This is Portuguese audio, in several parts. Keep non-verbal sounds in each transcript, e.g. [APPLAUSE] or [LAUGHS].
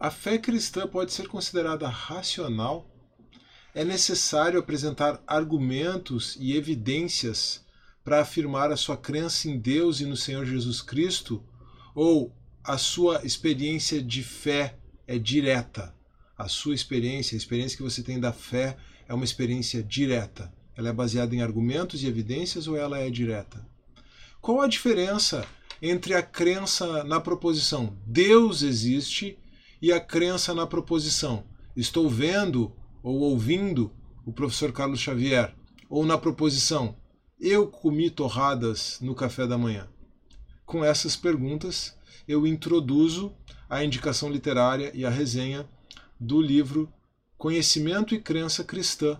A fé cristã pode ser considerada racional? É necessário apresentar argumentos e evidências para afirmar a sua crença em Deus e no Senhor Jesus Cristo? Ou a sua experiência de fé é direta? A sua experiência, a experiência que você tem da fé, é uma experiência direta? Ela é baseada em argumentos e evidências ou ela é direta? Qual a diferença entre a crença na proposição Deus existe e a crença na proposição estou vendo ou ouvindo o professor Carlos Xavier, ou na proposição eu comi torradas no café da manhã. Com essas perguntas, eu introduzo a indicação literária e a resenha do livro Conhecimento e Crença Cristã,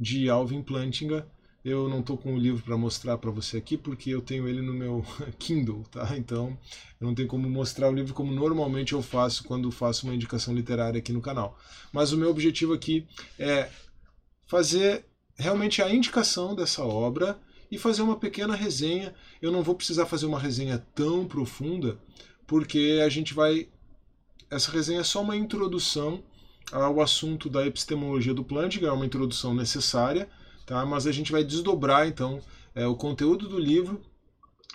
de Alvin Plantinga, eu não estou com o livro para mostrar para você aqui porque eu tenho ele no meu [LAUGHS] Kindle, tá? Então eu não tenho como mostrar o livro como normalmente eu faço quando faço uma indicação literária aqui no canal. Mas o meu objetivo aqui é fazer realmente a indicação dessa obra e fazer uma pequena resenha. Eu não vou precisar fazer uma resenha tão profunda porque a gente vai. Essa resenha é só uma introdução ao assunto da epistemologia do Plantinga, é uma introdução necessária tá? mas a gente vai desdobrar então é, o conteúdo do livro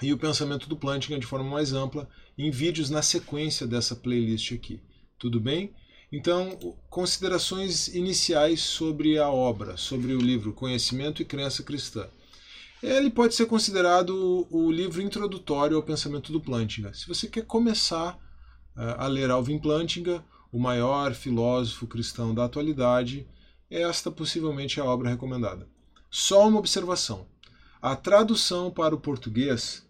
e o pensamento do Plantinga de forma mais ampla em vídeos na sequência dessa playlist aqui. Tudo bem? Então, considerações iniciais sobre a obra, sobre o livro Conhecimento e Crença Cristã. Ele pode ser considerado o livro introdutório ao pensamento do Plantinga. Se você quer começar uh, a ler Alvin Plantinga, o maior filósofo cristão da atualidade, esta possivelmente é a obra recomendada. Só uma observação. A tradução para o português,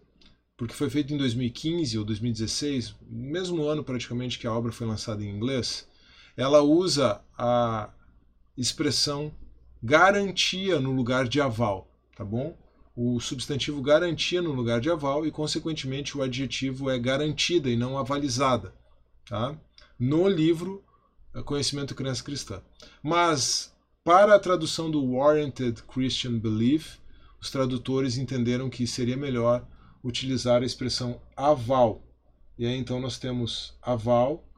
porque foi feita em 2015 ou 2016, mesmo ano praticamente que a obra foi lançada em inglês, ela usa a expressão garantia no lugar de aval, tá bom? O substantivo garantia no lugar de aval e, consequentemente, o adjetivo é garantida e não avalizada, tá? No livro Conhecimento e Crença Cristã. Mas para a tradução do Warranted Christian Belief, os tradutores entenderam que seria melhor utilizar a expressão aval. E aí então nós temos aval,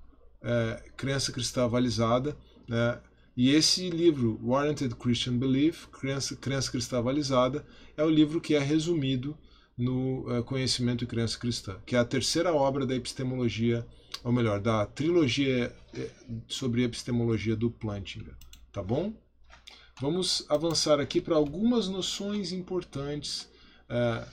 é, crença cristã avalizada, né? E esse livro, Warranted Christian Belief, Crença, crença Cristã Avalizada, é o livro que é resumido no uh, Conhecimento e Crença Cristã, que é a terceira obra da epistemologia, ou melhor, da trilogia é, sobre epistemologia do Plantinga. Tá bom? Vamos avançar aqui para algumas noções importantes é,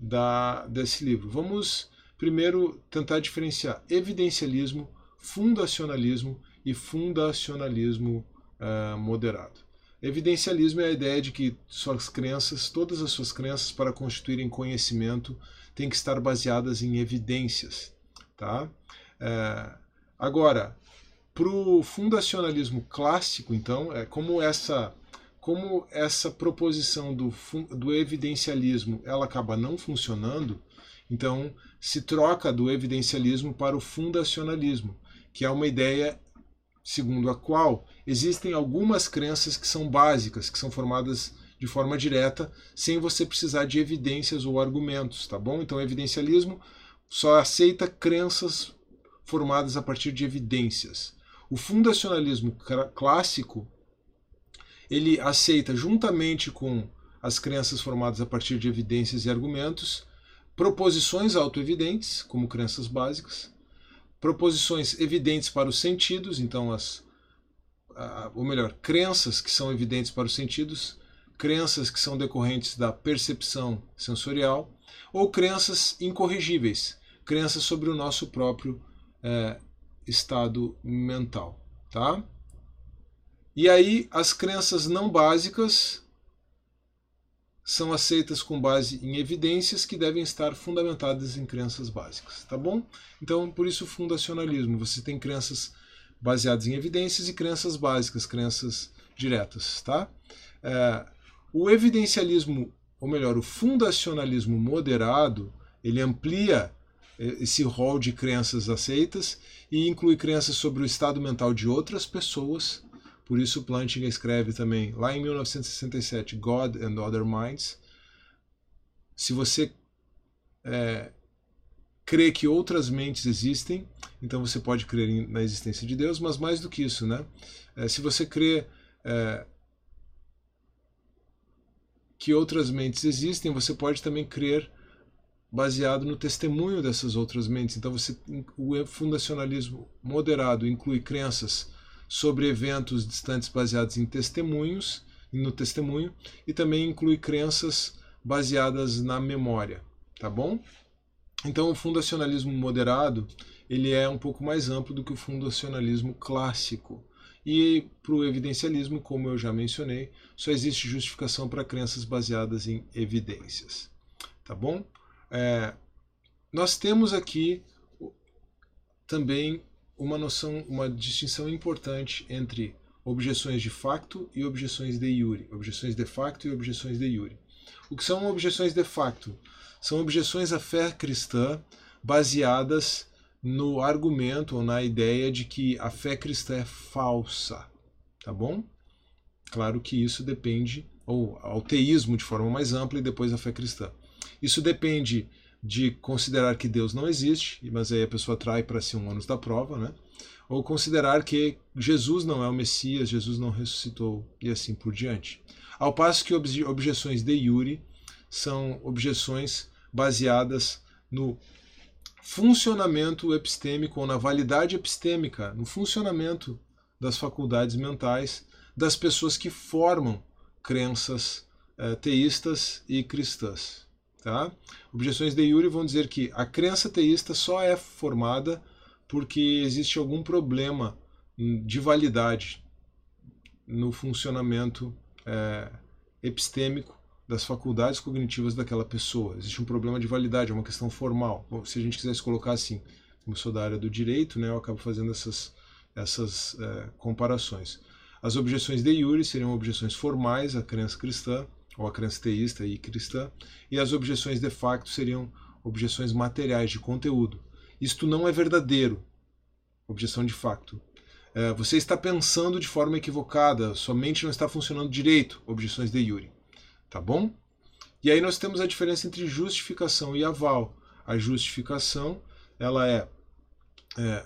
da, desse livro. Vamos primeiro tentar diferenciar evidencialismo, fundacionalismo e fundacionalismo é, moderado. Evidencialismo é a ideia de que suas crenças, todas as suas crenças para constituírem conhecimento, têm que estar baseadas em evidências. Tá? É, agora, para o fundacionalismo clássico, então, é como essa como essa proposição do, do evidencialismo ela acaba não funcionando, então se troca do evidencialismo para o fundacionalismo, que é uma ideia segundo a qual existem algumas crenças que são básicas, que são formadas de forma direta, sem você precisar de evidências ou argumentos, tá bom? Então, o evidencialismo só aceita crenças formadas a partir de evidências. O fundacionalismo clássico ele aceita, juntamente com as crenças formadas a partir de evidências e argumentos, proposições autoevidentes, como crenças básicas, proposições evidentes para os sentidos, então as ou melhor, crenças que são evidentes para os sentidos, crenças que são decorrentes da percepção sensorial, ou crenças incorrigíveis, crenças sobre o nosso próprio é, estado mental. Tá? E aí as crenças não básicas são aceitas com base em evidências que devem estar fundamentadas em crenças básicas, tá bom? Então, por isso o fundacionalismo, você tem crenças baseadas em evidências e crenças básicas, crenças diretas, tá? É, o evidencialismo, ou melhor, o fundacionalismo moderado, ele amplia esse rol de crenças aceitas e inclui crenças sobre o estado mental de outras pessoas, por isso Plantinga escreve também, lá em 1967, God and Other Minds. Se você é, crê que outras mentes existem, então você pode crer na existência de Deus, mas mais do que isso, né? É, se você crê é, que outras mentes existem, você pode também crer baseado no testemunho dessas outras mentes. Então, você, o fundacionalismo moderado inclui crenças sobre eventos distantes baseados em testemunhos, no testemunho, e também inclui crenças baseadas na memória, tá bom? Então, o fundacionalismo moderado ele é um pouco mais amplo do que o fundacionalismo clássico. E para o evidencialismo, como eu já mencionei, só existe justificação para crenças baseadas em evidências. Tá bom? É, nós temos aqui também uma noção, uma distinção importante entre objeções de facto e objeções de iure. Objeções de facto e objeções de iure. O que são objeções de facto? São objeções à fé cristã baseadas no argumento ou na ideia de que a fé cristã é falsa, tá bom? Claro que isso depende, ou ao teísmo de forma mais ampla e depois a fé cristã. Isso depende de considerar que Deus não existe, mas aí a pessoa trai para si um ônus da prova, né? Ou considerar que Jesus não é o Messias, Jesus não ressuscitou e assim por diante. Ao passo que objeções de Yuri são objeções baseadas no funcionamento epistêmico ou na validade epistêmica, no funcionamento das faculdades mentais das pessoas que formam crenças eh, teístas e cristãs. Tá? Objeções de Yuri vão dizer que a crença teísta só é formada porque existe algum problema de validade no funcionamento eh, epistêmico das faculdades cognitivas daquela pessoa. Existe um problema de validade, é uma questão formal. Se a gente quisesse colocar assim, como sou da área do direito, né, eu acabo fazendo essas, essas é, comparações. As objeções de Yuri seriam objeções formais à crença cristã, ou à crença teísta e cristã, e as objeções de facto seriam objeções materiais de conteúdo. Isto não é verdadeiro. Objeção de facto. É, você está pensando de forma equivocada, sua mente não está funcionando direito. Objeções de Yuri tá bom? E aí nós temos a diferença entre justificação e aval. A justificação, ela é, é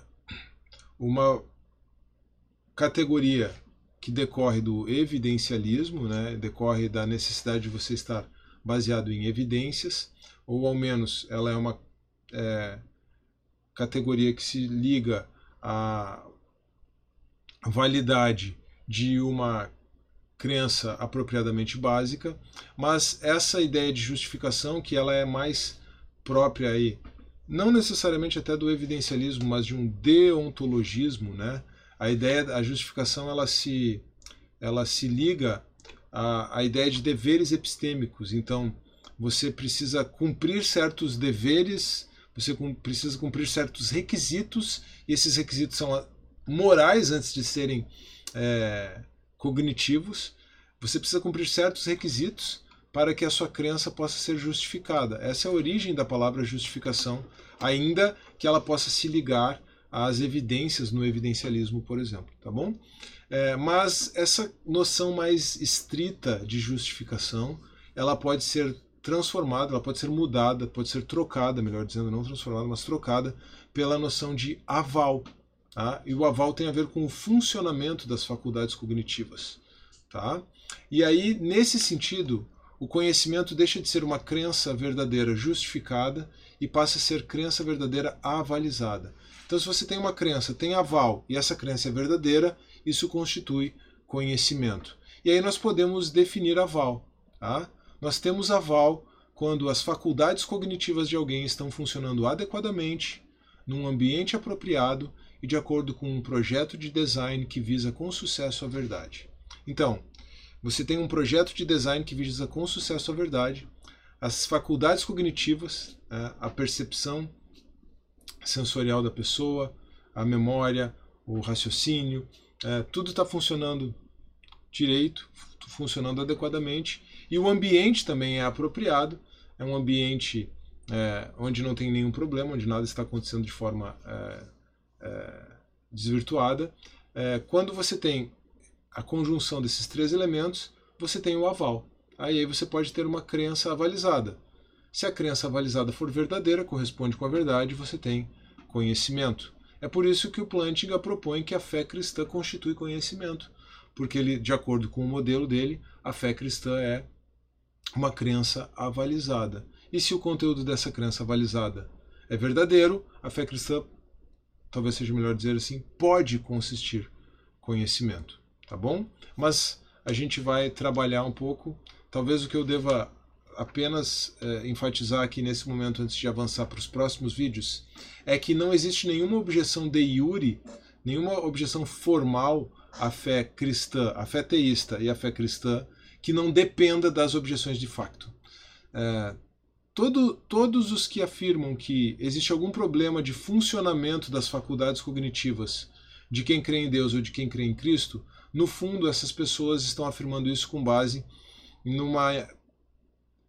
uma categoria que decorre do evidencialismo, né? decorre da necessidade de você estar baseado em evidências, ou ao menos ela é uma é, categoria que se liga à validade de uma crença apropriadamente básica, mas essa ideia de justificação que ela é mais própria aí, não necessariamente até do evidencialismo, mas de um deontologismo, né? A ideia, a justificação, ela se, ela se liga à, à ideia de deveres epistêmicos. Então, você precisa cumprir certos deveres, você precisa cumprir certos requisitos, e esses requisitos são morais antes de serem é, cognitivos, você precisa cumprir certos requisitos para que a sua crença possa ser justificada. Essa é a origem da palavra justificação, ainda que ela possa se ligar às evidências no evidencialismo, por exemplo, tá bom? É, mas essa noção mais estrita de justificação, ela pode ser transformada, ela pode ser mudada, pode ser trocada, melhor dizendo, não transformada, mas trocada pela noção de aval, Tá? E o aval tem a ver com o funcionamento das faculdades cognitivas. Tá? E aí, nesse sentido, o conhecimento deixa de ser uma crença verdadeira justificada e passa a ser crença verdadeira avalizada. Então, se você tem uma crença, tem aval, e essa crença é verdadeira, isso constitui conhecimento. E aí nós podemos definir aval. Tá? Nós temos aval quando as faculdades cognitivas de alguém estão funcionando adequadamente, num ambiente apropriado e de acordo com um projeto de design que visa com sucesso a verdade. Então, você tem um projeto de design que visa com sucesso a verdade, as faculdades cognitivas, né, a percepção sensorial da pessoa, a memória, o raciocínio, é, tudo está funcionando direito, funcionando adequadamente, e o ambiente também é apropriado, é um ambiente é, onde não tem nenhum problema, onde nada está acontecendo de forma é, desvirtuada. Quando você tem a conjunção desses três elementos, você tem o aval. Aí, aí você pode ter uma crença avalizada. Se a crença avalizada for verdadeira, corresponde com a verdade, você tem conhecimento. É por isso que o Plantinga propõe que a fé cristã constitui conhecimento, porque ele, de acordo com o modelo dele, a fé cristã é uma crença avalizada. E se o conteúdo dessa crença avalizada é verdadeiro, a fé cristã, talvez seja melhor dizer assim, pode consistir conhecimento, tá bom? Mas a gente vai trabalhar um pouco, talvez o que eu deva apenas é, enfatizar aqui nesse momento, antes de avançar para os próximos vídeos, é que não existe nenhuma objeção de iure, nenhuma objeção formal à fé cristã, à fé teísta e à fé cristã, que não dependa das objeções de facto. É, todo, todos os que afirmam que existe algum problema de funcionamento das faculdades cognitivas de quem crê em Deus ou de quem crê em Cristo, no fundo essas pessoas estão afirmando isso com base numa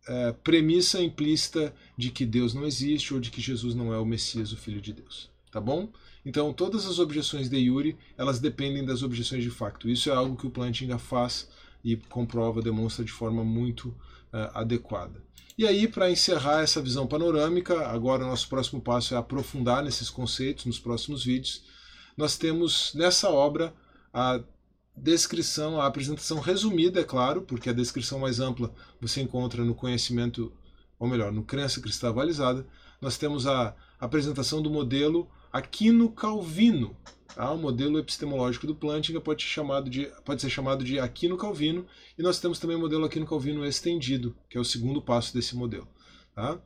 é, premissa implícita de que Deus não existe ou de que Jesus não é o Messias, o Filho de Deus. Tá bom? Então, todas as objeções de Yuri, elas dependem das objeções de facto. Isso é algo que o Plantinga faz e comprova, demonstra de forma muito uh, adequada. E aí, para encerrar essa visão panorâmica, agora o nosso próximo passo é aprofundar nesses conceitos nos próximos vídeos. Nós temos nessa obra a descrição, a apresentação resumida, é claro, porque a descrição mais ampla você encontra no conhecimento, ou melhor, no crença cristã avalizada. Nós temos a apresentação do modelo Aquino-Calvino. Tá? O modelo epistemológico do Plantinga pode, ser chamado de, pode ser chamado de Aquino-Calvino, e nós temos também o modelo Aquino-Calvino estendido, que é o segundo passo desse modelo. Tá?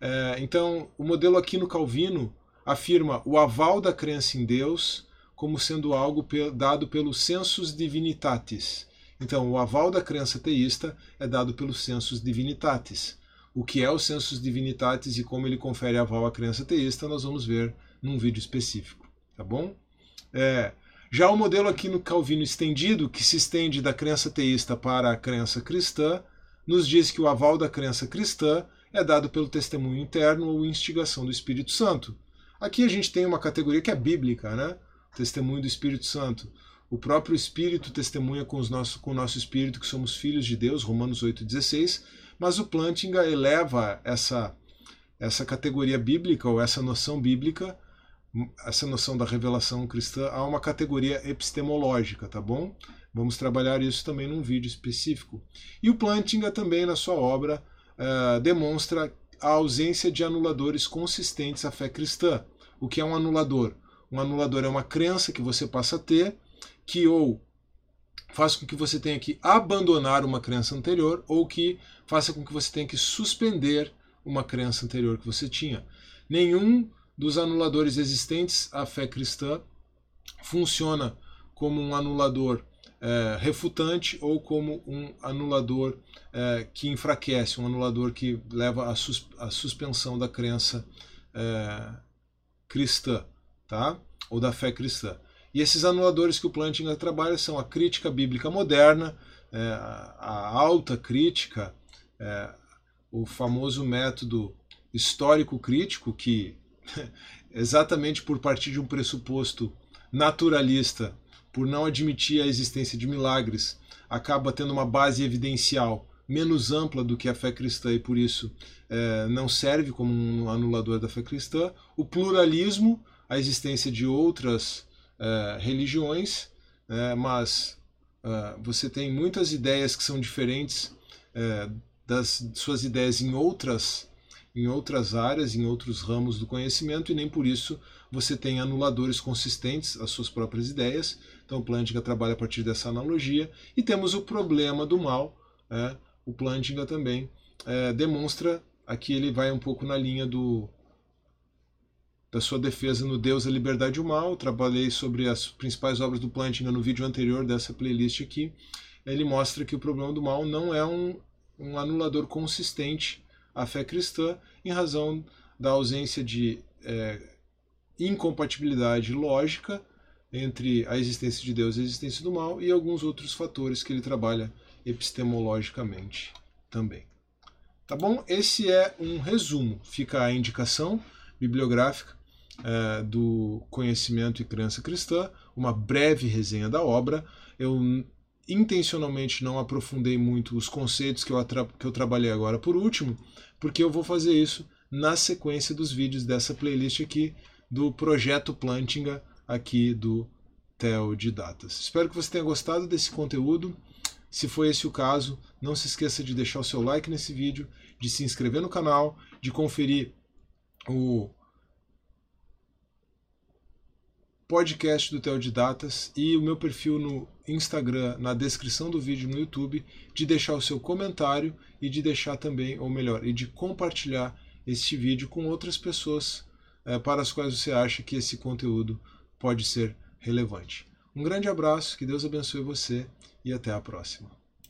É, então, o modelo Aquino-Calvino afirma o aval da crença em Deus como sendo algo dado pelo sensus divinitatis. Então, o aval da crença teísta é dado pelo sensus divinitatis. O que é o sensus divinitatis e como ele confere aval à crença teísta, nós vamos ver num vídeo específico, tá bom? É, já o modelo aqui no Calvino estendido, que se estende da crença teísta para a crença cristã, nos diz que o aval da crença cristã é dado pelo testemunho interno ou instigação do Espírito Santo. Aqui a gente tem uma categoria que é bíblica, né? Testemunho do Espírito Santo. O próprio Espírito testemunha com, os nosso, com o nosso Espírito que somos filhos de Deus, Romanos 8,16, mas o Plantinga eleva essa, essa categoria bíblica, ou essa noção bíblica, essa noção da revelação cristã, a uma categoria epistemológica, tá bom? Vamos trabalhar isso também num vídeo específico. E o Plantinga também, na sua obra, uh, demonstra a ausência de anuladores consistentes à fé cristã. O que é um anulador? Um anulador é uma crença que você passa a ter, que ou faz com que você tenha que abandonar uma crença anterior, ou que faça com que você tenha que suspender uma crença anterior que você tinha. Nenhum dos anuladores existentes à fé cristã funciona como um anulador é, refutante ou como um anulador é, que enfraquece, um anulador que leva à, sus suspensão da crença é, cristã tá? ou da fé cristã. E esses anuladores que o Plantinga trabalha são a crítica bíblica moderna, é, a alta crítica, é, o famoso método histórico crítico, que [LAUGHS] exatamente por partir de um pressuposto naturalista, por não admitir a existência de milagres, acaba tendo uma base evidencial menos ampla do que a fé cristã e por isso é, não serve como um anulador da fé cristã. O pluralismo, a existência de outras uh, religiões, uh, mas uh, você tem muitas ideias que são diferentes das suas ideias em outras em outras áreas, em outros ramos do conhecimento, e nem por isso você tem anuladores consistentes às suas próprias ideias. Então, Plantinga trabalha a partir dessa analogia. E temos o problema do mal. Né? O Plantinga também demonstra, aqui ele vai um pouco na linha do, da sua defesa no Deus, a Liberdade e o Mal. Trabalhei sobre as principais obras do Plantinga no vídeo anterior dessa playlist aqui. Ele mostra que o problema do mal não é um, um anulador consistente à fé cristã, em razão da ausência de é, incompatibilidade lógica entre a existência de Deus e a existência do mal e alguns outros fatores que ele trabalha epistemologicamente também. Tá bom? Esse é um resumo. Fica a indicação bibliográfica é, do Conhecimento e Crença Cristã, uma breve resenha da obra. Eu intencionalmente não aprofundei muito os conceitos que eu, que eu trabalhei agora por último, porque eu vou fazer isso na sequência dos vídeos dessa playlist aqui do projeto Plantinga aqui do Theo de Datas. Espero que você tenha gostado desse conteúdo. Se foi esse o caso, não se esqueça de deixar o seu like nesse vídeo, de se inscrever no canal, de conferir o podcast do Theo de Datas e o meu perfil no Instagram na descrição do vídeo no YouTube, de deixar o seu comentário e de deixar também, ou melhor, e de compartilhar este vídeo com outras pessoas é, para as quais você acha que esse conteúdo pode ser relevante. Um grande abraço, que Deus abençoe você e até a próxima.